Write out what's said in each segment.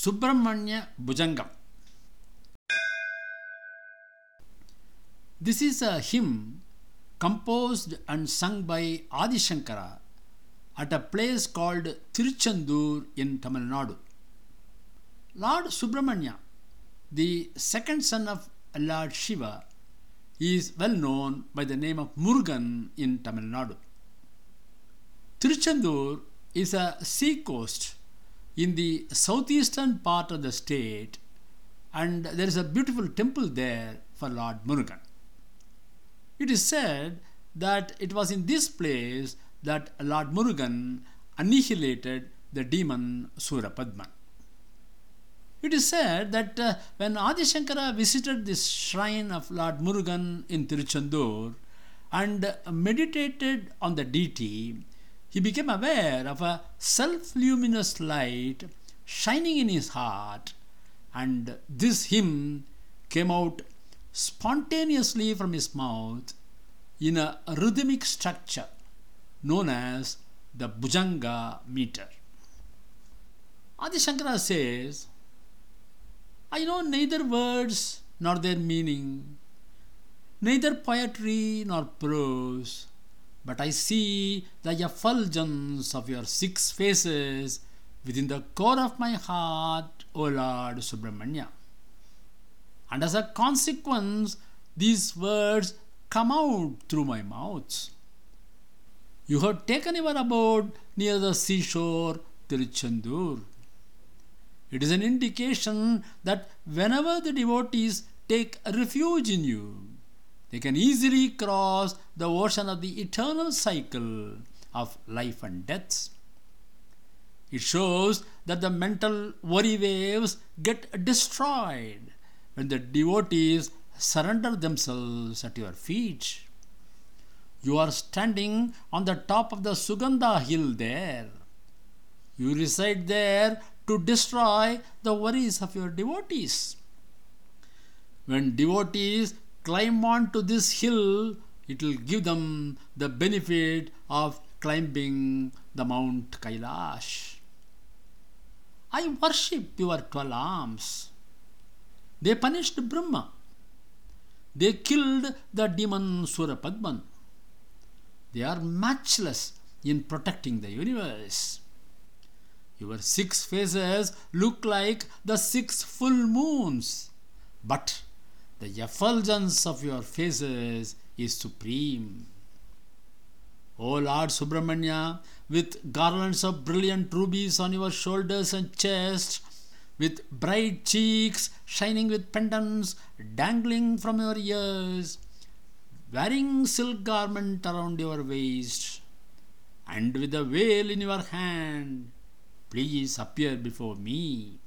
Subramanya Bhujangam. This is a hymn composed and sung by Adi Shankara at a place called Tiruchendur in Tamil Nadu. Lord Subramanya, the second son of Lord Shiva, is well known by the name of Murugan in Tamil Nadu. Tiruchendur is a sea coast in the southeastern part of the state and there is a beautiful temple there for Lord Murugan. It is said that it was in this place that Lord Murugan annihilated the demon Surapadman. It is said that uh, when Adi Shankara visited this shrine of Lord Murugan in Tiruchendur and meditated on the deity, he became aware of a self luminous light shining in his heart, and this hymn came out spontaneously from his mouth in a rhythmic structure known as the Bhujanga meter. Adi Shankara says, I know neither words nor their meaning, neither poetry nor prose, but I see the effulgence of your six faces within the core of my heart, O Lord Subramanya. And as a consequence, these words come out through my mouth. You have taken your abode near the seashore Tiruchendur. It is an indication that whenever the devotees take refuge in you, they can easily cross the ocean of the eternal cycle of life and death. It shows that the mental worry waves get destroyed when the devotees surrender themselves at your feet. You are standing on the top of the Sugandha hill there. You reside there to destroy the worries of your devotees. When devotees climb on to this hill, it will give them the benefit of climbing the Mount Kailash. I worship your twelve arms. They punished Brahma. They killed the demon Surapadman. They are matchless in protecting the universe. Your six faces look like the six full moons, but the effulgence of your faces is supreme. O Lord Subramanya, with garlands of brilliant rubies on your shoulders and chest, with bright cheeks shining with pendants dangling from your ears, wearing silk garment around your waist, and with a veil in your hand, please appear before me.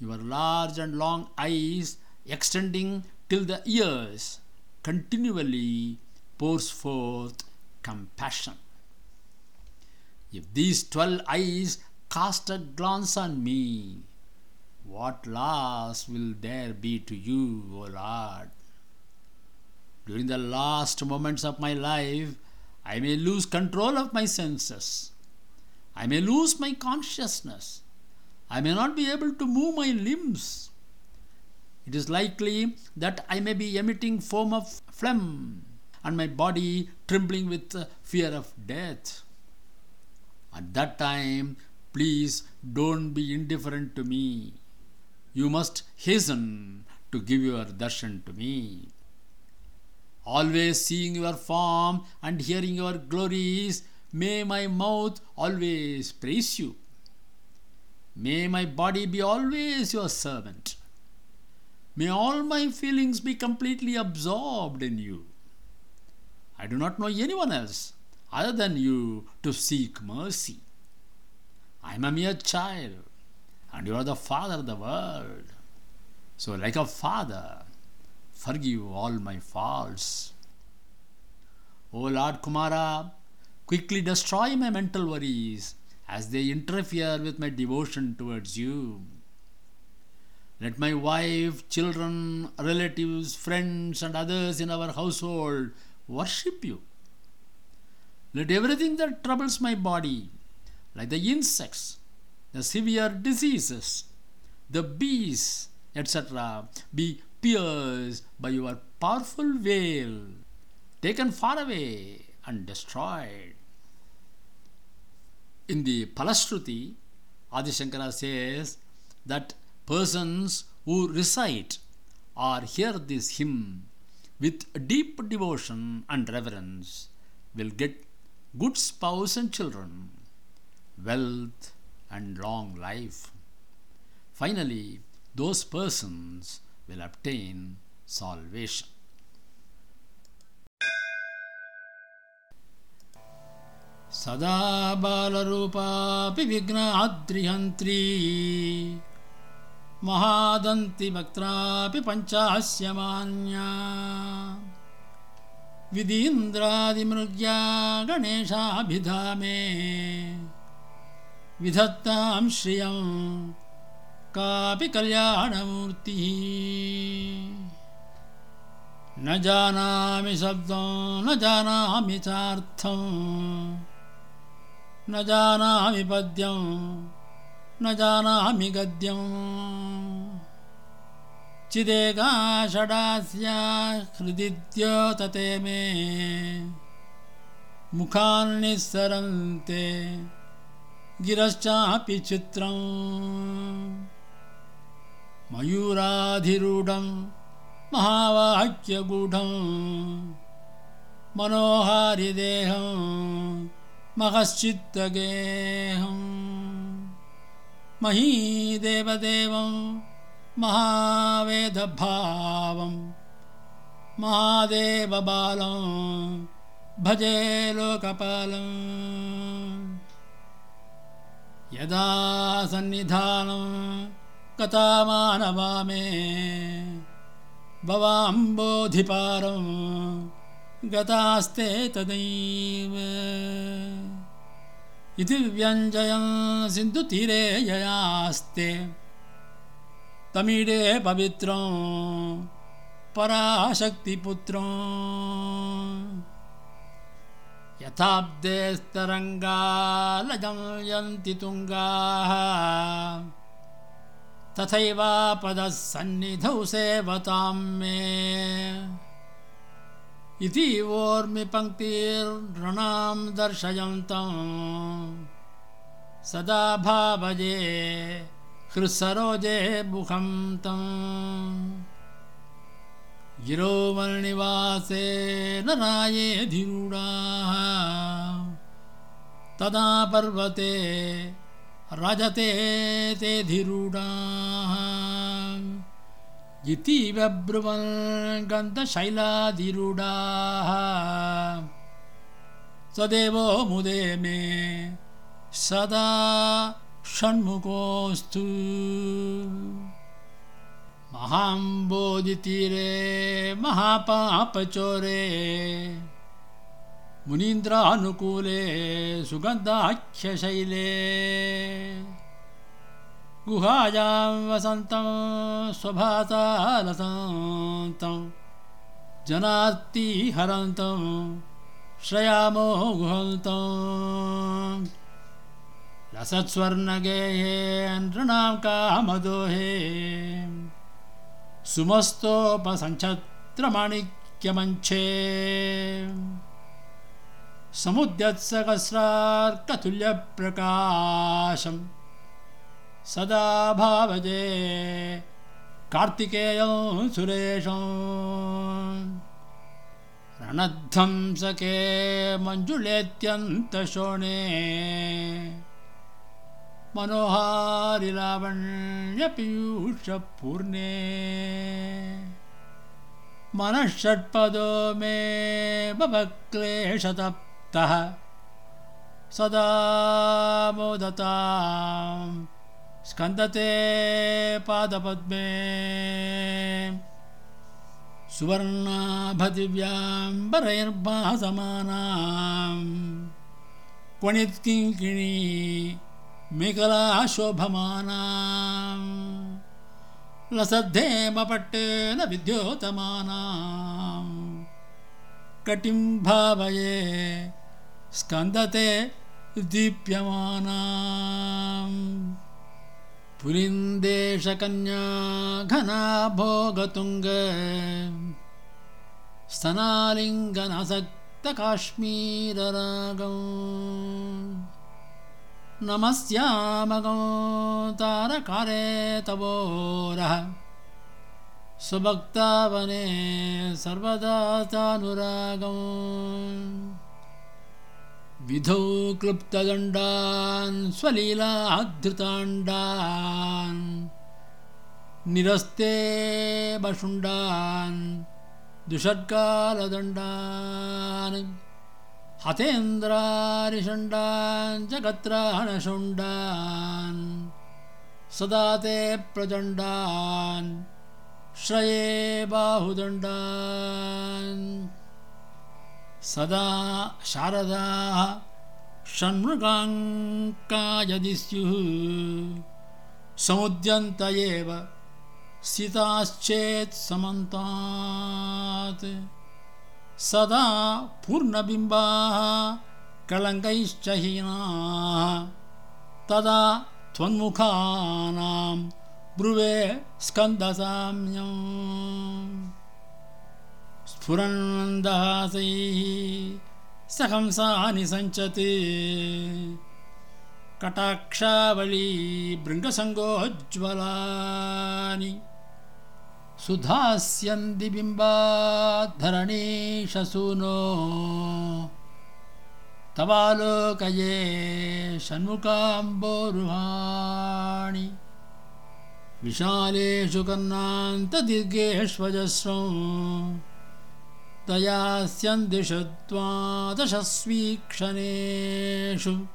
Your large and long eyes, extending till the ears, continually pours forth compassion. If these twelve eyes cast a glance on me, what loss will there be to you, O Lord? During the last moments of my life, I may lose control of my senses. I may lose my consciousness. I may not be able to move my limbs. It is likely that I may be emitting foam of phlegm and my body trembling with uh, fear of death. At that time, please don't be indifferent to me. You must hasten to give your darshan to me. Always seeing your form and hearing your glories, may my mouth always praise you. May my body be always your servant. May all my feelings be completely absorbed in you. I do not know anyone else other than you to seek mercy. I am a mere child, and you are the Father of the world. So, like a father, forgive all my faults. O Lord Kumara, quickly destroy my mental worries as they interfere with my devotion towards you. Let my wife, children, relatives, friends, and others in our household worship you. Let everything that troubles my body, like the insects, the severe diseases, the beasts, etc., be pierced by your powerful veil, taken far away and destroyed. In the Palashruti, Adi Shankara says that persons who recite or hear this hymn with deep devotion and reverence will get good spouse and children, wealth and long life. Finally, those persons will obtain salvation. सदा बालरूपापि विघ्नाद्रिहन्त्री महादन्तिवक्त्रापि पञ्चास्यमान्या विधीन्द्रादिमृग्या गणेशाभिधामे। विधत्तां श्रियं कापि कल्याणमूर्तिः। न जानामि शब्दं न जानामि चार्थम् न जानामि पद्यं न जानामि गद्यम्। चिदेका षडास्या हृदिद्योतते मे मुखान्निस्सरन्ते गिरश्चापि चित्रम्। मयूराधिरूढं महावाक्यगूढं मनोहारिदेहं महश्चित्तगेहम् महीदेवदेवं महावेदभावं। महादेवबालं भजे लोकपालम् यदा सन्निधानं कथामानवामे भवाम्बोधिपारं गतास्ते तदैव इति व्यञ्जयन् सिन्धुतीरे ययास्ते। तमीडे पवित्रं पराशक्तिपुत्रम् यथाब्देस्तरङ्गालजं यन्ति तुङ्गाः। तथैवापदः सन्निधौ सेवतां मे इति ओर्मिपङ्क्तिर्नृणां दर्शयन्तं सदा भावजे हृत्सरोजे मुखं तम् गिरोवर्णिवासे नरायेऽधिरूढाः तदा पर्वते रजते ते धिरूढाः। इति ब्रुवन् गन्धशैलाधिरूढाः सदेवो मुदे मे सदा षण्मुखोऽस्तु। महाम्बोधितीरे महापापचोरे मुनीन्द्रानुकूले सुगन्धाख्यशैले गुहायां वसन्तं स्वभासालसन्तं जनार्तिहरन्तं श्रयामो गुहन्तम् लसत्स्वर्णगेहे नृणां कामदोहे सुमस्तोपसञ्छत्रमाणिक्यमञ्चे समुद्यत्सहस्रार्कतुल्यप्रकाशं सदा भावजे कार्तिकेयं सुरेशं। रणध्वंसके मञ्जुलेत्यन्तशोणे। मनोहारिलावण्यपीयूषपूर्णे। मनःषट्पदो मे भवक्लेशतप्तः सदा मोदतां स्कन्दते पादपद्मे सुवर्णाभदिव्याम्बरैर्भासमानां क्वणित्किङ्किणी मेखलाशोभमानां लसद्धेमपट्टेन विद्योतमानां कटिं भावये स्कन्दते दीप्यमानां पुलिन्देशकन्या घना भोगतुङ्ग स्तनालिङ्गनसक्तकाश्मीररागौ। नमस्यामगौ तारकारे तवोरः सुभक्तावने सर्वदा तानुरागौ विधौ क्लुप्तदण्डान् स्वलीलाधृताण्डान् निरस्ते वशुण्डान् दुषड्कालदण्डान् हतेन्द्रारिषण्डान् जगत्राणशुण्डान् सदा ते प्रचण्डान् श्रये बाहुदण्डान् सदा शारदाः षण्मृगाङ्का यदि स्युः समुद्यन्त एव सिताश्चेत् समन्तात्। सदा पूर्णबिम्बाः कलङ्कैश्च हीनाः। तदा त्वन्मुखानां ब्रुवे स्कन्दसाम्यम् स्फुरन्दासैः सहंसानि सञ्चते। कटाक्षावली भृङ्गसङ्गोज्ज्वलानि सुधास्यन्ति बिम्बाद्धरणीशसूनो तवालोकये षण्मुखाम्बोरुहाणि। विशालेषु कर्णान्तदीर्घेष्वजस्रौ दयास्यन्दिश द्वादशस्वीक्षणेषु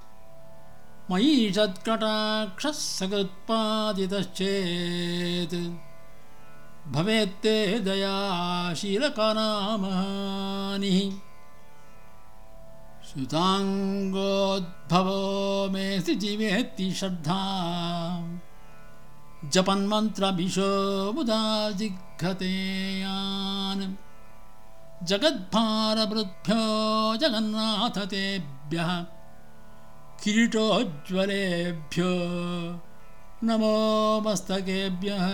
मयीषत्कटाक्षः सकृत्पादितश्चेत् भवेत्ते दयाशीलकनामहानिः। सुताङ्गोद्भवो मेऽसि जीवेत्ति श्रद्धा। जपन्मन्त्रभिशो बुधा जिघतेयान् जगद्भारवृद्भ्यो जगन्नाथतेभ्यः किरीटोज्ज्वलेभ्यो नमो मस्तकेभ्यः।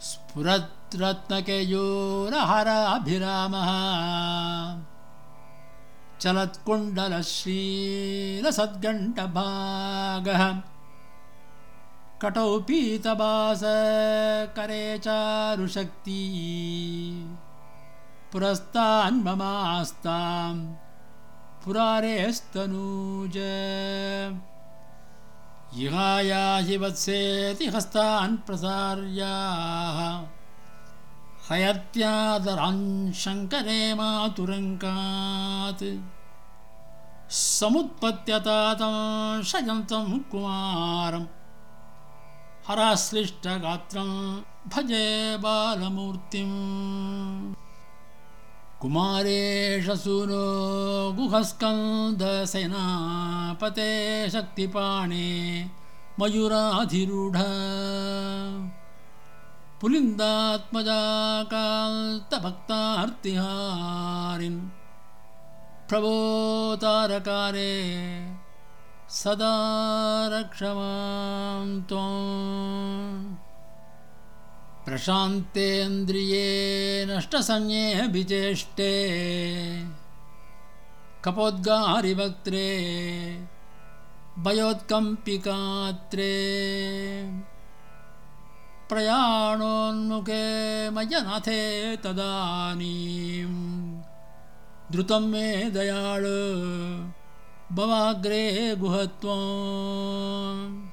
स्फुरद्रत्नकेयोरहराभिरामः। चलत्कुण्डलश्रीलसद्गण्डभागः कटौ पीतवासकरे चारुशक्ति। पुरस्तान्ममास्तां पुरारेस्तनूज। इहायाहि वत्सेति हस्तान् प्रसार्याः। हयत्यादरान् शङ्करे मातुरङ्कात् समुत्पत्यतातं शयन्तं कुमारम् हराश्लिष्टगात्रं भजे बालमूर्तिम्। कुमारेशसूनो गुहस्कन्दसेनापते शक्तिपाणे मयूराधिरूढ। पुलिन्दात्मजाकान्तभक्तार्तिहारिन् प्रभो तारकारे सदा रक्षमां त्वम् प्रशान्तेन्द्रिये नष्टसंज्ञे विचेष्टे कपोद्गारिवक्त्रे भयोत्कम्पिकात्रे प्रयाणोन्मुखे मयनाथे तदानीं। द्रुतं मे दयाळ भवाग्रे गुहत्वम्।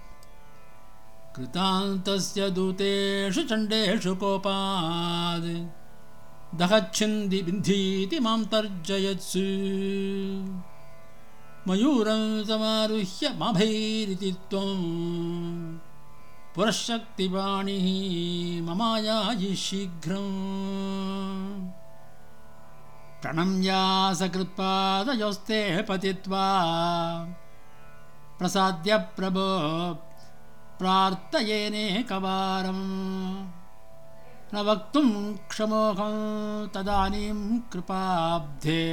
कृतान्तस्य दूतेषु चण्डेषु कोपाद् दहच्छिन्दि बिन्धीति मां तर्जयत्सु। मयूरं समारुह्य माभैरिति त्वं पुरःशक्तिवाणिः ममायायि शीघ्रम् प्रणम्यासकृत्पादयोस्ते पतित्वा प्रसाद्य प्रभो प्रार्थयेनेकवारम् न वक्तुं क्षमोहं तदानीं कृपाब्धे।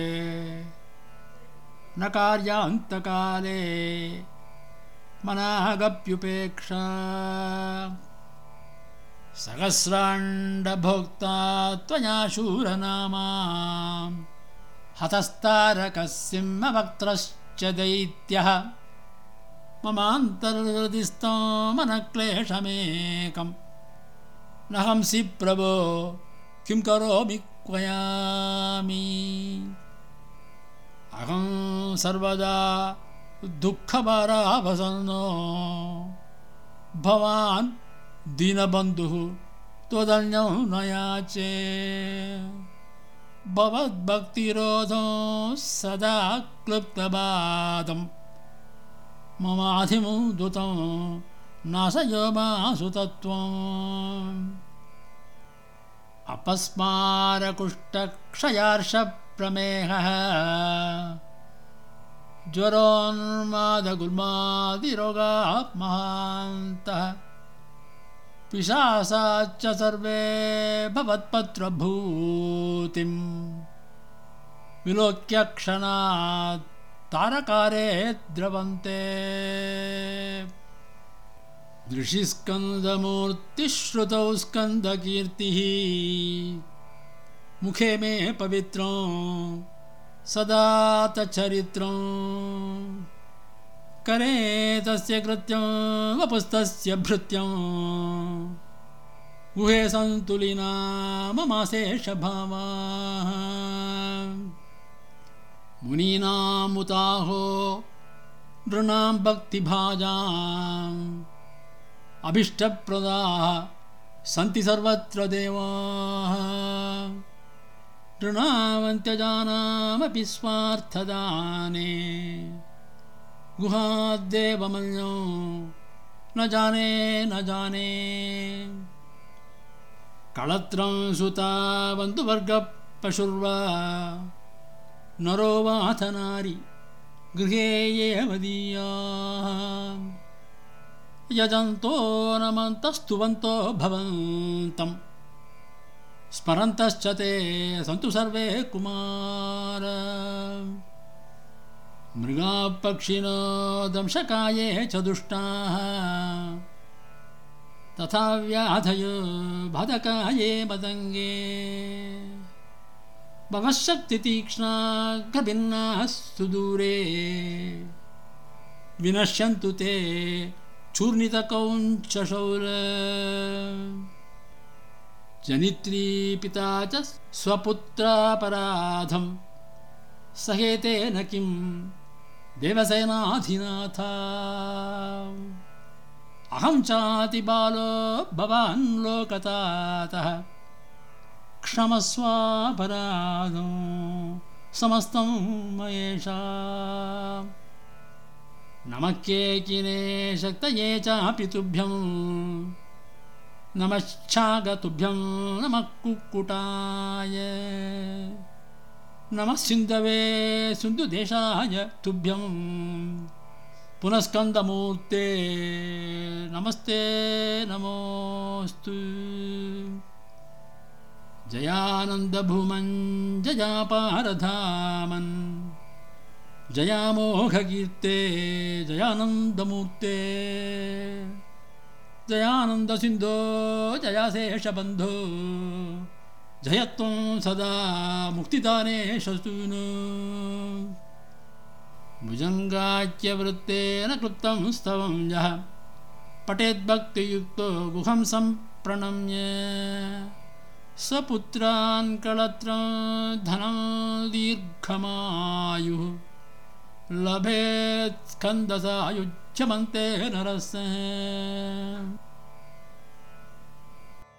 न कार्यान्तकाले मनागप्युपेक्षा सहस्राण्डभोक्ता त्वया शूरनामा हतस्तारकः सिंहवक्त्रश्च दैत्यः। ममान्तर्हृदिस्थो मनक्लेशमेकम् न हंसि प्रभो किं करोमि क्वयामि। अहं सर्वदा दुःखभारावसन्नो। भवान् दीनबन्धुः त्वदन्यौ न याचे भवद्भक्तिरोधो सदा क्लृप्तवादम् ममाधिमुदुतं नाशयो मासु तत्त्वम्। अपस्मारकुष्ठक्षयार्षप्रमेहः। ज्वरोन्मादगुल्मादिरोगाः महान्तः पिशासाच्च सर्वे भवत्पत्रभूतिम्। विलोक्यक्षणात् तारकारे द्रवन्ते। दृशिस्कन्दमूर्तिश्रुतौ स्कन्दकीर्तिः। मुखे मे पवित्रं सदा तच्चरित्रम् करे तस्य कृत्यं वपुस्तस्य भृत्यम् गुहे सन्तुलिना ममाशेषभावाः मुनीनामुताहो नृणां भक्तिभाजाम्। अभीष्टप्रदाः सन्ति सर्वत्र देवाः। नृणामन्त्यजानामपि स्वार्थदाने। गुहाद्देवमन्यो न जाने न जाने। कळत्रं सुता बन्धुवर्गपशुर्वा। नरो वाथ नारी गृहे ये मदीयाः यजन्तो नमन्तस्तुवन्तो भवन्तम् स्मरन्तश्च ते सन्तु सर्वे कुमार मृगापक्षिणो दंशकाये च दुष्टाः। तथा व्याधयो बाधकाये मदङ्गे भवशक्तितीक्ष्णाग्रभिन्नाः सुदूरे। विनश्यन्तु ते चूर्णितकौञ्चशौल। जनित्री पिता च स्वपुत्रापराधम्। सहेतेन किं देवसेनाधिनाथ अहं चाति बालो भवान् लोकतातः। क्षमस्वापराधो समस्तं मयेषा नमः केकिने शक्तये चापि तुभ्यं। नमश्चागतुभ्यं नमः कुक्कुटाय नमः सिन्धवे सिन्धुदेशाय तुभ्यं पुनस्कन्दमूर्ते नमस्ते नमोऽस्तु। जयानन्दभुमन् जयापारधामन् जयामोघकीर्ते जयानन्दमूर्ते जयानन्दसिन्धो जयाशेषबन्धो जयत्वं सदा मुक्तिदाने शसून् भुजङ्गाच्यवृत्तेन क्लुप्तं स्तवं यः पठेद्भक्तियुक्तो गुहं सम्प्रणम्य सपुत्रान् कळत्र धनं दीर्घमायुः। लभेत् स्कन्दसायुज्यमन्ते नरस्य